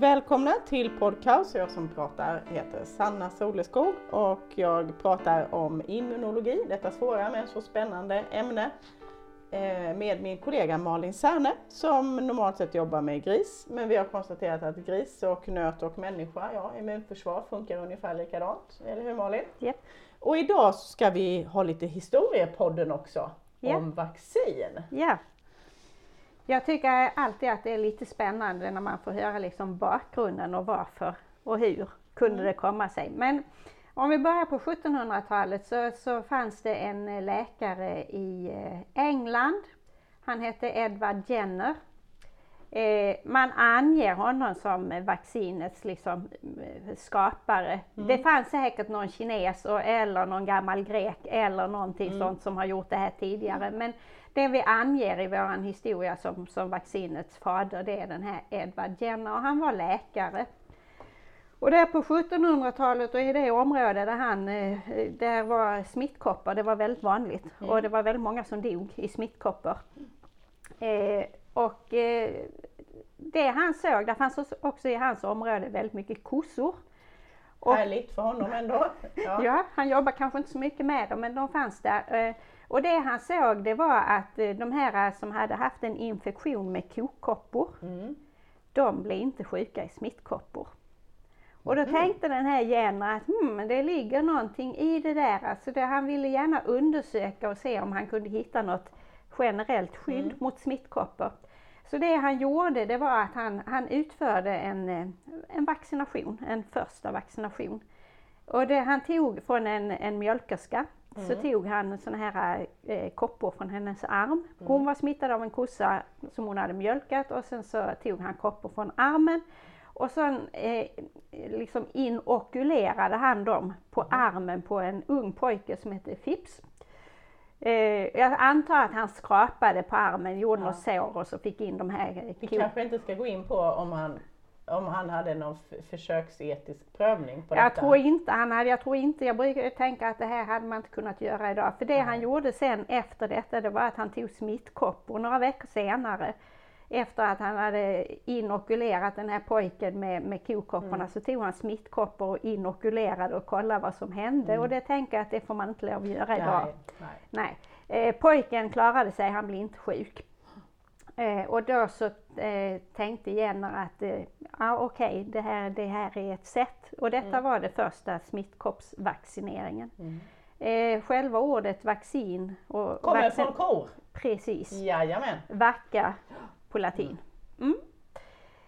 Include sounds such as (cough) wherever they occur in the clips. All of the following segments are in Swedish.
Välkomna till Podcast. Jag som pratar heter Sanna Soleskog och jag pratar om immunologi, detta svåra men så spännande ämne eh, med min kollega Malin Särne som normalt sett jobbar med gris. Men vi har konstaterat att gris och nöt och människa, ja immunförsvar funkar ungefär likadant. Eller hur Malin? Yep. Och idag ska vi ha lite historiepodden också Ja. om vaccin. Ja. Jag tycker alltid att det är lite spännande när man får höra liksom bakgrunden och varför och hur kunde Mm. det komma sig. Men om vi börjar på 1700-talet så, så fanns det en läkare i eh, England. Han hette Edward Jenner. Eh, man anger honom som eh, vaccinets liksom, eh, skapare. Det fanns säkert någon kines och, eller någon gammal grek eller någonting sånt som har gjort det här tidigare. Men det vi anger i vår historia som, som vaccinets fader det är den här Edward Jenner och han var läkare. Och där på 1700-talet och i det område där han, eh, där var smittkoppor, det var väldigt vanligt och det var väldigt många som dog i smittkoppor. Eh, och eh, det han såg, där fanns också- i hans område väldigt mycket kossor. Och- Härligt för honom ändå. Ja. Ja, han jobbar kanske inte så mycket med dem, men de fanns där. Eh, Och det han såg det var att eh, de här som hade haft en infektion med kokoppor, Mm. de blev inte sjuka i smittkoppor. Och då tänkte den här Jenner att hmm, det ligger någonting i det där. Alltså det, han ville gärna undersöka och se om han kunde hitta något generellt skydd Mm. mot smittkoppor. Så det han gjorde det var att han, han utförde en, eh, en vaccination, en första vaccination. Och det han tog från en, en mjölkerska så tog han såna här eh, koppor från hennes arm. Hon var smittad av en kossa som hon hade mjölkat och sen så tog han koppor från armen och sen eh, liksom inokulerade han dem på armen på en ung pojke som hette Fips. Eh, jag antar att han skrapade på armen, gjorde Ja. något sår och så fick in de här Vi kanske inte ska gå in på om han, om han hade någon försöksetisk prövning på Jag detta. tror inte han hade, jag tror inte, jag brukar tänka att det här hade man inte kunnat göra idag. För det han gjorde sen efter detta, det var att han tog smittkoppor några veckor senare. Efter att han hade inokulerat den här pojken med, med kokopporna Mm. så tog han smittkoppor och inokulerade och kollade vad som hände. Och det tänker jag att det får man inte lov att göra idag. Mm. Nej, nej. Nej. Eh, pojken klarade sig, han blev inte sjuk. Eh, och då så eh, tänkte Jenner att eh, ja, okej, det, här, det här är ett sätt. Och detta var det första smittkoppsvaccineringen. Mm. Eh, själva ordet vaccin och Kommer vaccin, från kor? precis, Jajamän. vacka på latin. Mm.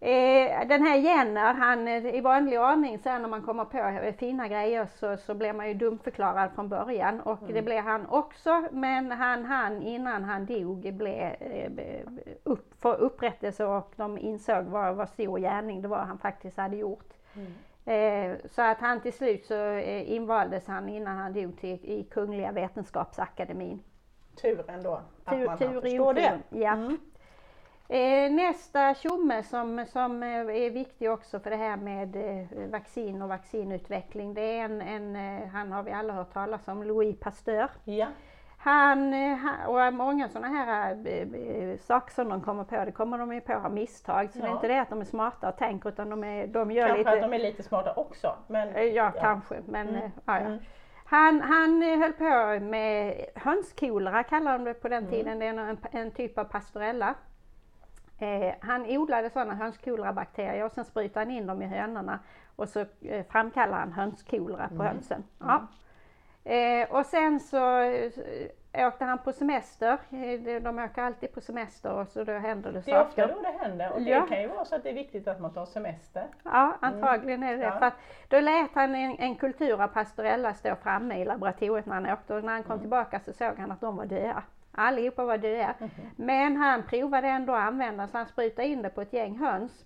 Eh, den här Jenner, han, eh, i vanlig ordning sen när man kommer på fina grejer så, så blir man ju dumförklarad från början och det blev han också men han han innan han dog blev eh, upp, för upprättelse och de insåg vad, vad stor gärning det var han faktiskt hade gjort. Eh, så att han till slut så eh, invaldes han innan han dog till, i Kungliga Vetenskapsakademin. Tur ändå att Tur, man tur förstår det. Ja. Mm. Eh, nästa tjomme som, som eh, är viktig också för det här med eh, vaccin och vaccinutveckling, det är en, en han har vi alla hört talas om, Louis Pasteur. Ja. Han, och många sådana här saker som de kommer på, det kommer de ju på av misstag. Så det är Ja. inte det att de är smarta och tänker utan de, är, de gör Kanske lite... att de är lite smarta också. Men, Eh, Ja, kanske. Men, Mm. ja, ja. Mm. Han, han höll på med hönskolera, kallar de det på den Mm. tiden. Det är en, en typ av pastorella. Eh, han odlade sådana hönskolera-bakterier och sen sprutade han in dem i hönorna och så eh, framkallade han hönskolera på Mm. hönsen. Ja. Eh, och sen så eh, åkte han på semester. Eh, de- åker alltid på semester och så då händer det Det är ofta saker. då det händer och Ja. det kan ju vara så att det är viktigt att man tar semester. Ja, antagligen är det det. Ja. För att då lät han en, en kultur av pastorella stå framme i laboratoriet när han åkte och när han kom tillbaka så såg han att de var döda. Allihopa var döda. Men han provade ändå att använda så han sprutade in det på ett gäng höns.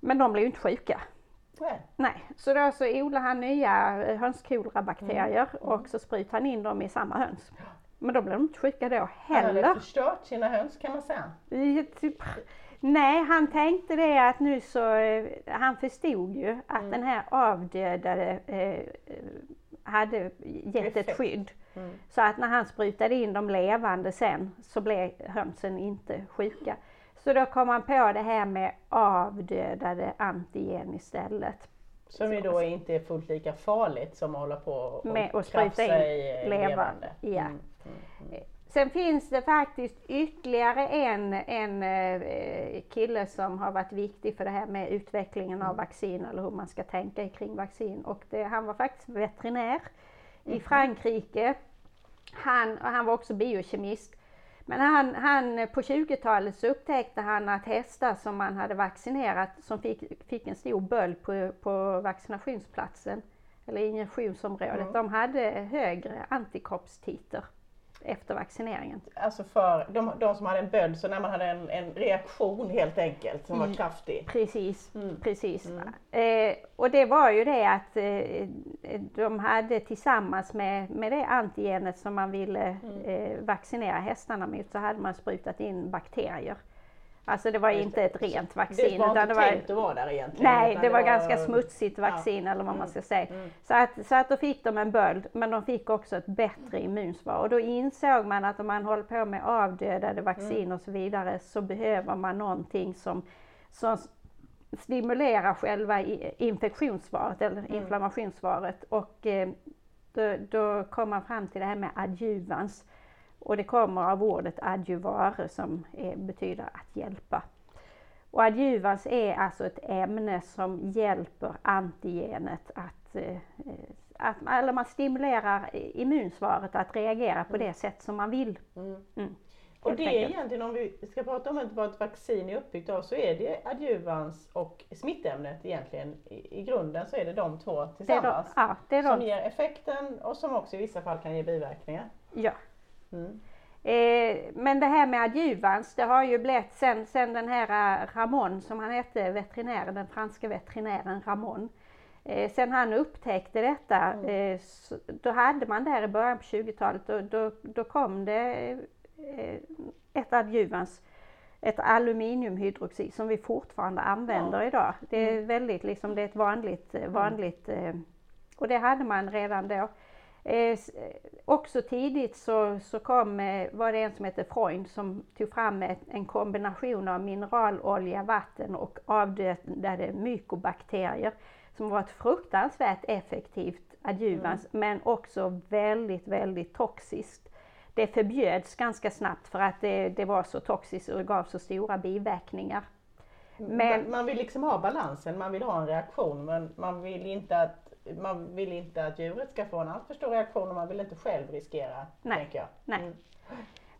Men de blev ju inte sjuka. Nej. Nej, så då så odlade han nya eh, hönskolera-bakterier och så sprutade han in dem i samma höns. Men då blev de inte sjuka då Han hade heller. förstört sina höns kan man säga. Nej, han tänkte det att nu så, eh, han förstod ju att Mm. den här avdödade eh, eh, hade gett ett Effekt. skydd. Mm. Så att när han sprutade in de levande sen så blev hönsen inte sjuka. Så då kom man på det här med avdödade antigen istället. Som ju då inte är fullt lika farligt som att hålla på och Med att krafsa in i eh, levande, levande. ja. Mm, mm, mm. Sen finns det faktiskt ytterligare en, en eh, kille som har varit viktig för det här med utvecklingen av vaccin eller hur man ska tänka kring vaccin. Och det, han var faktiskt veterinär i Frankrike. Han, och han var också biokemist. Men han, han, på 20-talet så upptäckte han att hästar som man hade vaccinerat som fick, fick en stor böld på, på vaccinationsplatsen eller injektionsområdet, Mm. de hade högre antikroppstiter efter vaccineringen. Alltså för de, de som hade en böld, så när man hade en, en reaktion helt enkelt som var Mm. kraftig. Precis, Mm. precis. Mm. Eh, och det var ju det att eh, de hade tillsammans med, med det antigenet som man ville Mm. eh, vaccinera hästarna mot så hade man sprutat in bakterier. Alltså det var inte det. ett rent Det vaccin. var utan inte det var, tänkt att vara där egentligen. Nej, utan det var ganska smutsigt vaccin eller vad man Mm. ska säga. Mm. Så att, så att då fick de en böld, men de fick också ett bättre immunsvar. Och då insåg man att om man håller på med avdödade vaccin Mm. och så vidare så behöver man någonting som, som stimulerar själva infektionssvaret eller Mm. inflammationssvaret. Och eh, då, då kom man fram till det här med adjuvans. Och det kommer av ordet adjuvare som är, betyder att hjälpa. Och adjuvans är alltså ett ämne som hjälper antigenet att, eh, att eller man stimulerar immunsvaret att reagera på det sätt som man vill. Mm. Mm. Och det är egentligen, om vi ska prata om vad ett vaccin är uppbyggt av, så är det adjuvans och smittämnet egentligen. I, i grunden så är det de två Det är de, tillsammans. ja, det är Som de, ger effekten och som också i vissa fall kan ge biverkningar. ja. Mm. Eh, men det här med adjuvans, det har ju blivit sen, sen den här eh, Ramon, som han hette, veterinären, den franska veterinären Ramon. Eh, sen han upptäckte detta, Mm. eh, så, då hade man där i början på 20-talet, då, då, då kom det eh, ett adjuvans, ett aluminiumhydroxid som vi fortfarande använder idag. Det är Mm. väldigt liksom, det är ett vanligt, vanligt, eh, och det hade man redan då. Eh, eh, också tidigt så, så kom, eh, var det en som hette Freund som tog fram ett, en kombination av mineralolja, vatten och avdödade mykobakterier som var ett fruktansvärt effektivt adjuvans men också väldigt, väldigt toxiskt. Det förbjöds ganska snabbt för att det, det var så toxiskt och det gav så stora biverkningar. Men- Man- Man vill liksom ha balansen, man vill ha en reaktion men man vill inte att man vill inte att djuret ska få en alltför stor reaktion och man vill inte själv riskera, Nej, tänker jag. nej. Mm.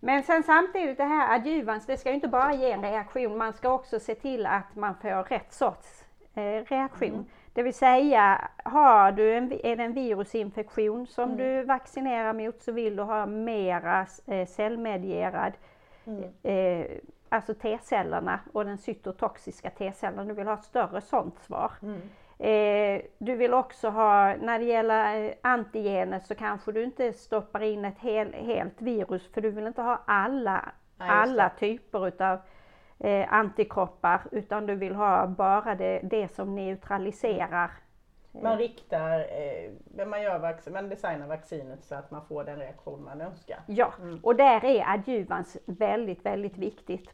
Men sen samtidigt det här adjuvans, det ska ju inte bara ge en reaktion, man ska också se till att man får rätt sorts eh, reaktion. Mm. Det vill säga, har du en, är det en virusinfektion som Mm. du vaccinerar mot så vill du ha mera eh, cellmedierad, Mm. eh, alltså T-cellerna och den cytotoxiska T-cellen, du vill ha ett större sånt svar. Mm. Eh, du vill också ha, när det gäller eh, antigenet så kanske du inte stoppar in ett hel, helt virus för du vill inte ha alla, Nej, alla typer utav eh, antikroppar utan du vill ha bara det, det som neutraliserar. Man riktar, eh, man, gör vaccin, man designar vaccinet så att man får den reaktion man önskar. Ja, Mm. och där är adjuvans väldigt, väldigt viktigt.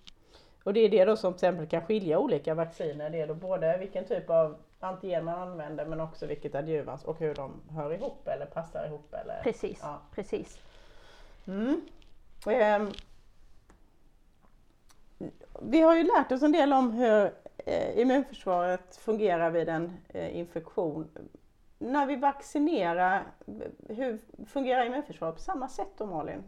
Och det är det då som till exempel kan skilja olika vacciner. Det är då både vilken typ av antigen man använder men också vilket adjuvans och hur de hör ihop eller passar ihop. Eller, Precis, Ja. precis. Mm. Ehm, vi har ju lärt oss en del om hur eh, immunförsvaret fungerar vid en eh, infektion. När vi vaccinerar, hur fungerar immunförsvaret på samma sätt då Malin?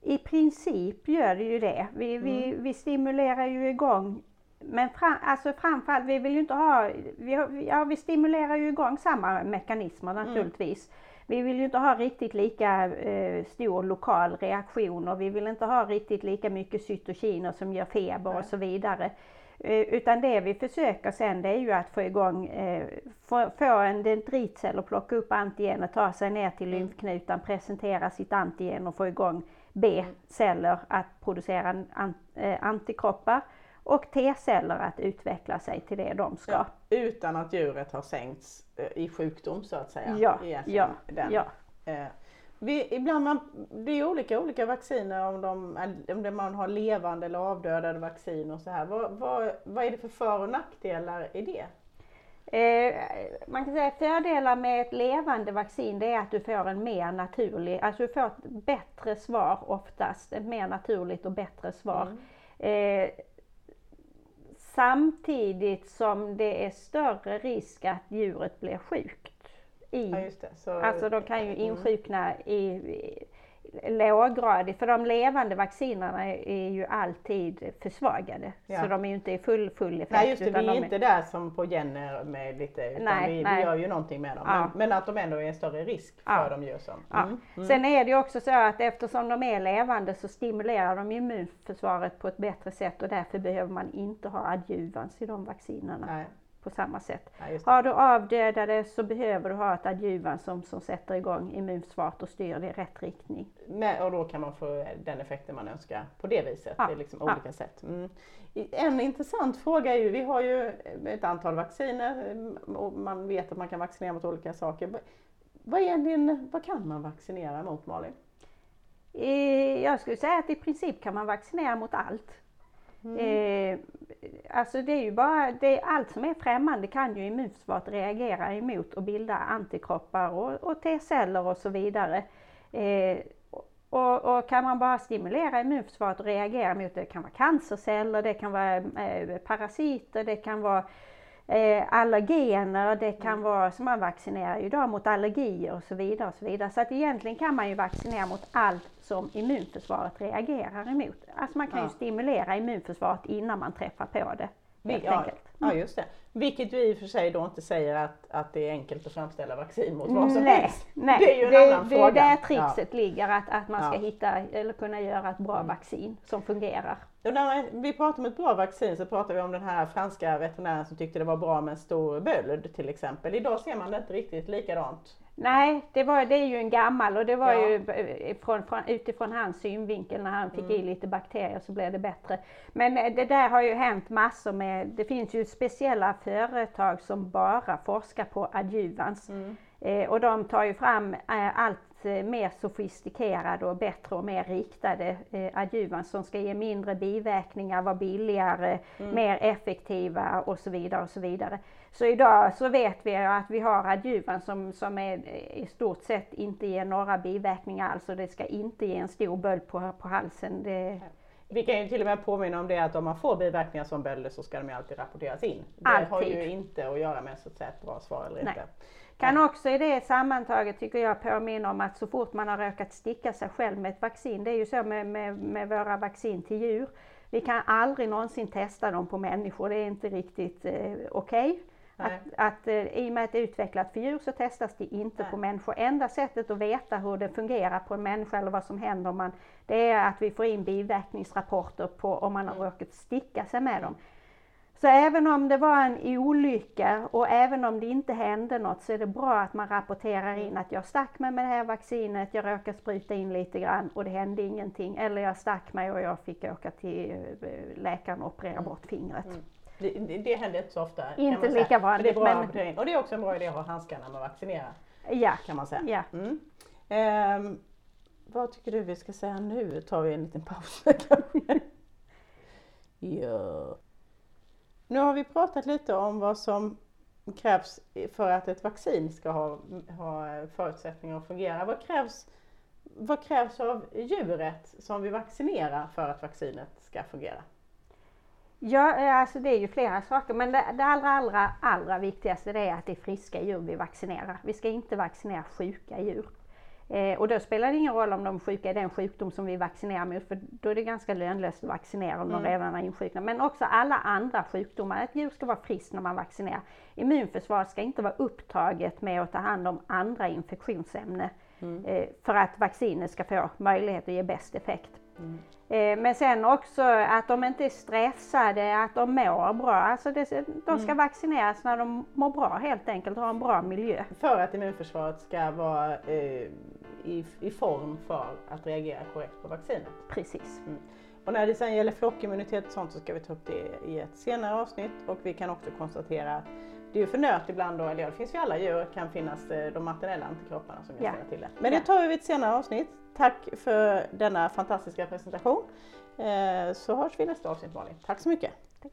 I princip gör det ju det. Vi, vi, Mm. vi stimulerar ju igång men fram, alltså framförallt, vi vill ju inte ha, vi, har- ja, vi stimulerar ju igång samma mekanismer Mm. naturligtvis. Vi vill ju inte ha riktigt lika eh, stor lokal reaktion och vi vill inte ha riktigt lika mycket cytokiner som ger feber Nej. och så vidare. Eh, utan det vi försöker sen det är ju att få igång, eh, få, få en dendritcell att plocka upp antigenet, ta sig ner till Mm. lymfknutan, presentera sitt antigen och få igång B-celler att producera an, eh, antikroppar och T-celler att utveckla sig till det de ska. Ja, utan att djuret har sänkts eh, i sjukdom så att säga. Ja, ja, den. ja. Eh, Vi, ibland man, det är olika olika vacciner om, de, om man har levande eller avdödade vaccin och så här. Vad, vad, vad är det för för och nackdelar i det? Eh, man kan säga att fördelar med ett levande vaccin det är att du får en mer naturlig, alltså du får ett bättre svar oftast, ett mer naturligt och bättre svar. Mm. Eh, samtidigt som det är större risk att djuret blir sjukt. I, ja, så, alltså de kan ju mm. insjukna i låggradig, för de levande vaccinerna är ju alltid försvagade. Ja. Så de är ju inte i full, full effekt. Nej just det, vi är inte där som på Jenner med lite, utan nej, vi, nej. vi gör ju någonting med dem. Ja. Men, men, att de ändå är en större risk för ja. de djur som. Mm. Mm. Sen är det ju också så att eftersom de är levande så stimulerar de immunförsvaret på ett bättre sätt och därför behöver man inte ha adjuvans i de vaccinerna. Nej på samma sätt. Ja, har du avdödade så behöver du ha ett adjuvan som, som sätter igång immunförsvaret och styr det i rätt riktning. Men, och då kan man få den effekten man önskar på det viset, ja. det är liksom olika ja. sätt. Mm. En intressant fråga är ju, vi har ju ett antal vacciner och man vet att man kan vaccinera mot olika saker. Vad, är din, vad kan man vaccinera mot Malin? Jag skulle säga att i princip kan man vaccinera mot allt. Mm. Eh, alltså det är ju bara, det, allt som är främmande kan ju immunförsvaret reagera emot och bilda antikroppar och, och T-celler och så vidare. Eh, och, och, kan man bara stimulera immunförsvaret och reagera mot det, det kan vara cancerceller, det kan vara eh, parasiter, det kan vara eh, allergener, det kan mm. vara, som man vaccinerar idag mot allergier och så vidare. och Så vidare. Så att egentligen kan man ju vaccinera mot allt som immunförsvaret reagerar emot. Alltså man kan ja. ju stimulera immunförsvaret innan man träffar på det. Helt ja, enkelt. ja, mm. just det. Vilket vi i och för sig då inte säger att, att det är enkelt att framställa vaccin mot vad som helst. Nej, det är ju en det, annan det fråga. Det är där trixet ja. ligger, att, att man ska hitta eller kunna göra ett bra mm. vaccin som fungerar. Och när vi pratar om ett bra vaccin så pratar vi om den här franska veterinären som tyckte det var bra med en stor böld till exempel. Idag ser man det inte riktigt likadant. Nej, det, var, det är ju en gammal och det var ja. ju från, från, utifrån hans synvinkel när han fick mm. i lite bakterier så blev det bättre. Men eh, det där har ju hänt massor med, det finns ju speciella företag som bara forskar på adjuvans. Mm. Eh, och de tar ju fram eh, allt Eh, mer sofistikerade och bättre och mer riktade adjuvans som ska ge mindre biverkningar, vara billigare, mm. mer effektiva och så vidare och så vidare. Så idag så vet vi att vi har adjuvans som, som är, i stort sett inte ger några biverkningar alls och det ska inte ge en stor böld på, på halsen. Det, vi kan ju till och med påminna om det att om man får biverkningar som bölder så ska de ju alltid rapporteras in. Det alltid. har ju inte att göra med så att säga ett bra svar eller Nej. inte. Kan också i det sammantaget tycker jag påminna om att så fort man har råkat sticka sig själv med ett vaccin, det är ju så med, med, med våra vaccin till djur, vi kan aldrig någonsin testa dem på människor, det är inte riktigt eh, okej. Okay. Att, att, eh, I och med att det är utvecklat för djur så testas det inte Nej. på människor. Enda sättet att veta hur det fungerar på en människa eller vad som händer om man, det är att vi får in biverkningsrapporter på om man har mm. råkat sticka sig med dem. Så även om det var en olycka och även om det inte hände något så är det bra att man rapporterar in att jag stack mig med det här vaccinet, jag råkade spruta in lite grann och det hände ingenting. Eller jag stack mig och jag fick åka till eh, läkaren och operera mm. bort fingret. Mm. Det, det, det händer inte så ofta. Inte lika vanligt. Det är bra men... Och det är också en bra idé att ha handskar när man vaccinerar. Ja. Kan man säga. Ja. Mm. Um, vad tycker du vi ska säga nu? Tar vi en liten paus kanske? (laughs) ja. Nu har vi pratat lite om vad som krävs för att ett vaccin ska ha, ha förutsättningar att fungera. Vad krävs, vad krävs av djuret som vi vaccinerar för att vaccinet ska fungera? Ja, eh, alltså det är ju flera saker, men det, det allra, allra, allra viktigaste det är att det är friska djur vi vaccinerar. Vi ska inte vaccinera sjuka djur. Eh, och då spelar det ingen roll om de är sjuka i den sjukdom som vi vaccinerar mot, för då är det ganska lönlöst att vaccinera om mm. de redan är insjuknade. Men också alla andra sjukdomar. Ett djur ska vara friskt när man vaccinerar. Immunförsvaret ska inte vara upptaget med att ta hand om andra infektionsämnen mm. eh, för att vaccinet ska få möjlighet att ge bäst effekt. Mm. Eh, men sen också att de inte är stressade, att de mår bra. Alltså det, de ska mm. vaccineras när de mår bra helt enkelt, ha en bra miljö. För att immunförsvaret ska vara eh, i, i form för att reagera korrekt på vaccinet. Precis. Mm. Och när det sen gäller flockimmunitet och sånt så ska vi ta upp det i ett senare avsnitt och vi kan också konstatera att det är för nöt ibland då, eller ja det finns ju alla djur, kan finnas eh, de materiella antikropparna som jag ja. säger till det. Men det tar vi vid ett senare avsnitt. Tack för denna fantastiska presentation. Eh, så hörs vi nästa avsnitt Malin. Tack så mycket. Tack.